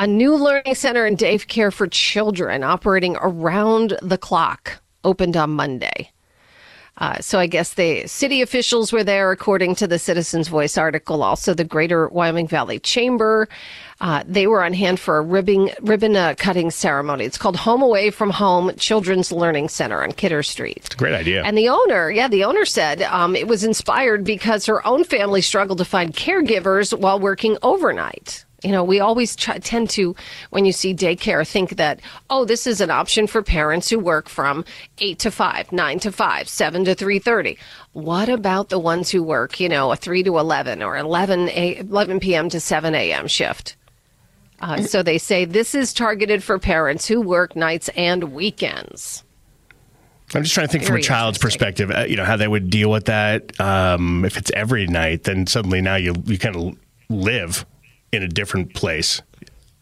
A new learning center and daycare for children operating around the clock opened on Monday. Uh, so I guess the city officials were there, according to the Citizens Voice article. Also, the Greater Wyoming Valley Chamber. Uh, they were on hand for a ribbing, ribbon uh, cutting ceremony. It's called Home Away from Home Children's Learning Center on Kidder Street. It's a great idea. And the owner, yeah, the owner said um, it was inspired because her own family struggled to find caregivers while working overnight. You know, we always try, tend to, when you see daycare, think that, oh, this is an option for parents who work from 8 to 5, 9 to 5, 7 to 3.30. What about the ones who work, you know, a 3 to 11 or 11, a, 11 p.m. to 7 a.m. shift? Uh, so they say this is targeted for parents who work nights and weekends. I'm just trying to think Very from a child's perspective, uh, you know, how they would deal with that. Um, if it's every night, then suddenly now you you kind of live in a different place.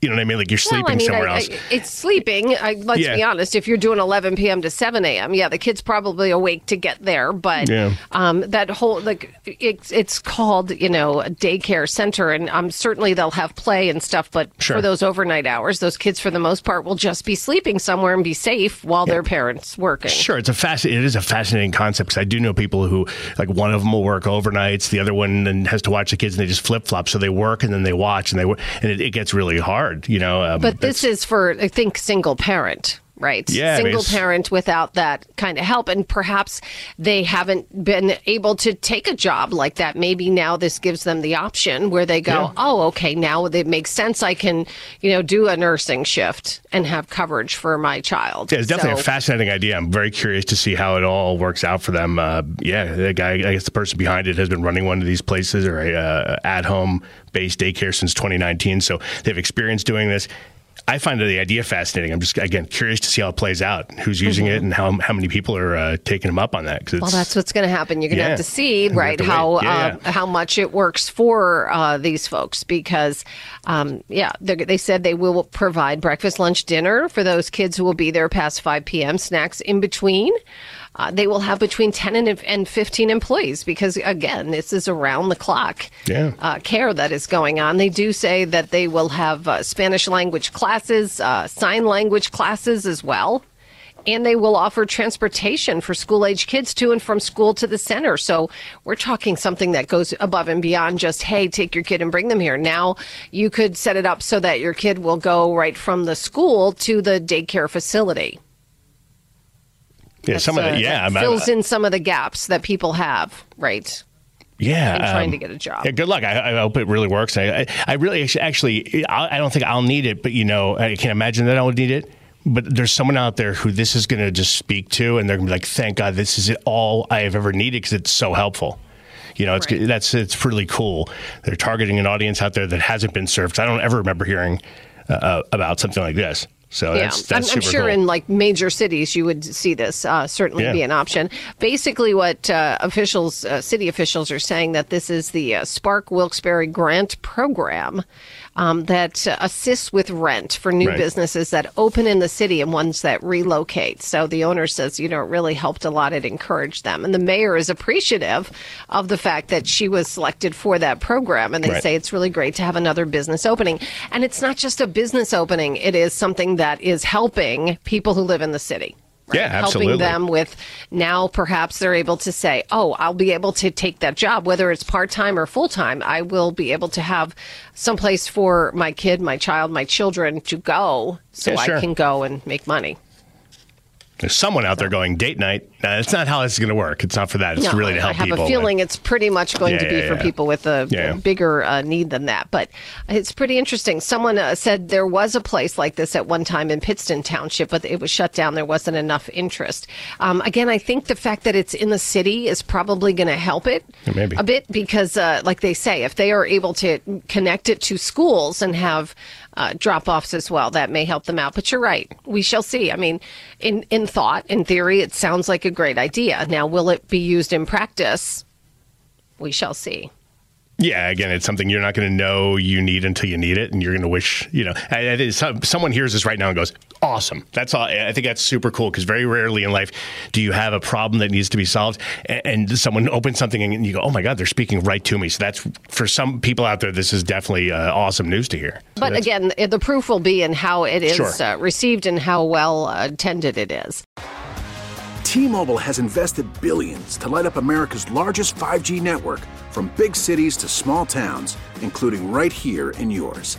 You know what I mean? Like you're sleeping well, I mean, somewhere I, else. I, it's sleeping. I, let's Yeah. be honest. If you're doing 11 p.m. to 7 a.m., yeah, the kid's probably awake to get there. But Yeah. um, that whole like it's it's called you know a daycare center, and um, certainly they'll have play and stuff. But Sure. for those overnight hours, those kids for the most part will just be sleeping somewhere and be safe while their parents working. Sure, it's a fasc- It is a fascinating concept because I do know people who like one of them will work overnights, the other one then has to watch the kids, and they just flip flop. So they work and then they watch, and they and it, it gets really hard, you know. Um, But this is for, I think, single parent, right? Yeah, Single parent without that kind of help. And perhaps they haven't been able to take a job like that. Maybe now this gives them the option where they go, Yeah. oh, okay, now it makes sense. I can, you know, do a nursing shift and have coverage for my child. Yeah, it's definitely So- a fascinating idea. I'm very curious to see how it all works out for them. Uh, yeah, the guy, I guess the person behind it has been running one of these places or a uh, at home based daycare since 2019. So they've experience doing this. I find the idea fascinating. I'm just again curious to see how it plays out, who's using it, and how how many people are uh, taking them up on that. 'cause Mm-hmm. Well, that's what's going to happen. You're going to Yeah. have to see, We're gonna have right, to how. Yeah, uh, how much it works for uh, these folks because, um, yeah, they they said they will provide breakfast, lunch, dinner for those kids who will be there past 5 p.m. Snacks in between. Uh, they will have between 10 and, and 15 employees because, again, this is around the clock Yeah. uh, care that is going on. They do say that they will have uh, Spanish language classes, uh, sign language classes as well. And they will offer transportation for school age kids to and from school to the center. So we're talking something that goes above and beyond just, hey, take your kid and bring them here. Now you could set it up so that your kid will go right from the school to the daycare facility. Yeah, some of Uh, the, yeah, fills in some of the gaps that people have, right? yeah, in trying um, to get a job. Yeah, good luck. I, I hope it really works. I, I, I really actually, actually I, I don't think I'll need it, but you know, I can't imagine that I would need it. But there's someone out there who this is going to just speak to, and they're going to be like, "Thank God, this is all I have ever needed because it's so helpful." You know, it's Right. that's it's really cool. They're targeting an audience out there that hasn't been served. I don't ever remember hearing uh, about something like this. So Yeah, that's, that's I'm, I'm sure cool. in like major cities you would see this uh, certainly Yeah. be an option. Basically, what uh, officials, uh, city officials, are saying that this is the uh, Spark Wilkes-Barre grant program um, that uh, assists with rent for new Right. businesses that open in the city and ones that relocate. So the owner says, you know, it really helped a lot. It encouraged them, and the mayor is appreciative of the fact that she was selected for that program. And they Right. say it's really great to have another business opening. And it's not just a business opening, it is something that is helping people who live in the city. right? Yeah, absolutely. Helping them with now perhaps they're able to say, oh, I'll be able to take that job, whether it's part time or full time. I will be able to have someplace for my kid, my child, my children to go so Yeah, sure. I can go and make money. There's someone out there going date night. Uh, it's not how this is going to work. It's not for that. It's No, really to help people. I have people. a feeling it's pretty much going Yeah, to be yeah, for yeah. people with a, bigger uh, need than that. But it's pretty interesting. Someone uh, said there was a place like this at one time in Pittston Township, but it was shut down. There wasn't enough interest. Um, again, I think the fact that it's in the city is probably going to help it maybe. a bit because, uh, like they say, if they are able to connect it to schools and have uh, drop offs as well, that may help them out. But you're right. We shall see. I mean, in, in thought, in theory, it sounds like a great idea. Now, will it be used in practice? We shall see. Yeah, again, it's something you're not going to know you need until you need it, and you're going to wish, you know, I, I some, someone hears this right now and goes, "Awesome!" That's all. I think that's super cool because very rarely in life do you have a problem that needs to be solved, and, and someone opens something and you go, "Oh my God, they're speaking right to me." So that's for some people out there. This is definitely uh, awesome news to hear. So But again, uh, the proof will be in how it is Sure. uh, received and how well uh, attended it is. T-Mobile has invested billions to light up America's largest 5G network from big cities to small towns, including right here in yours.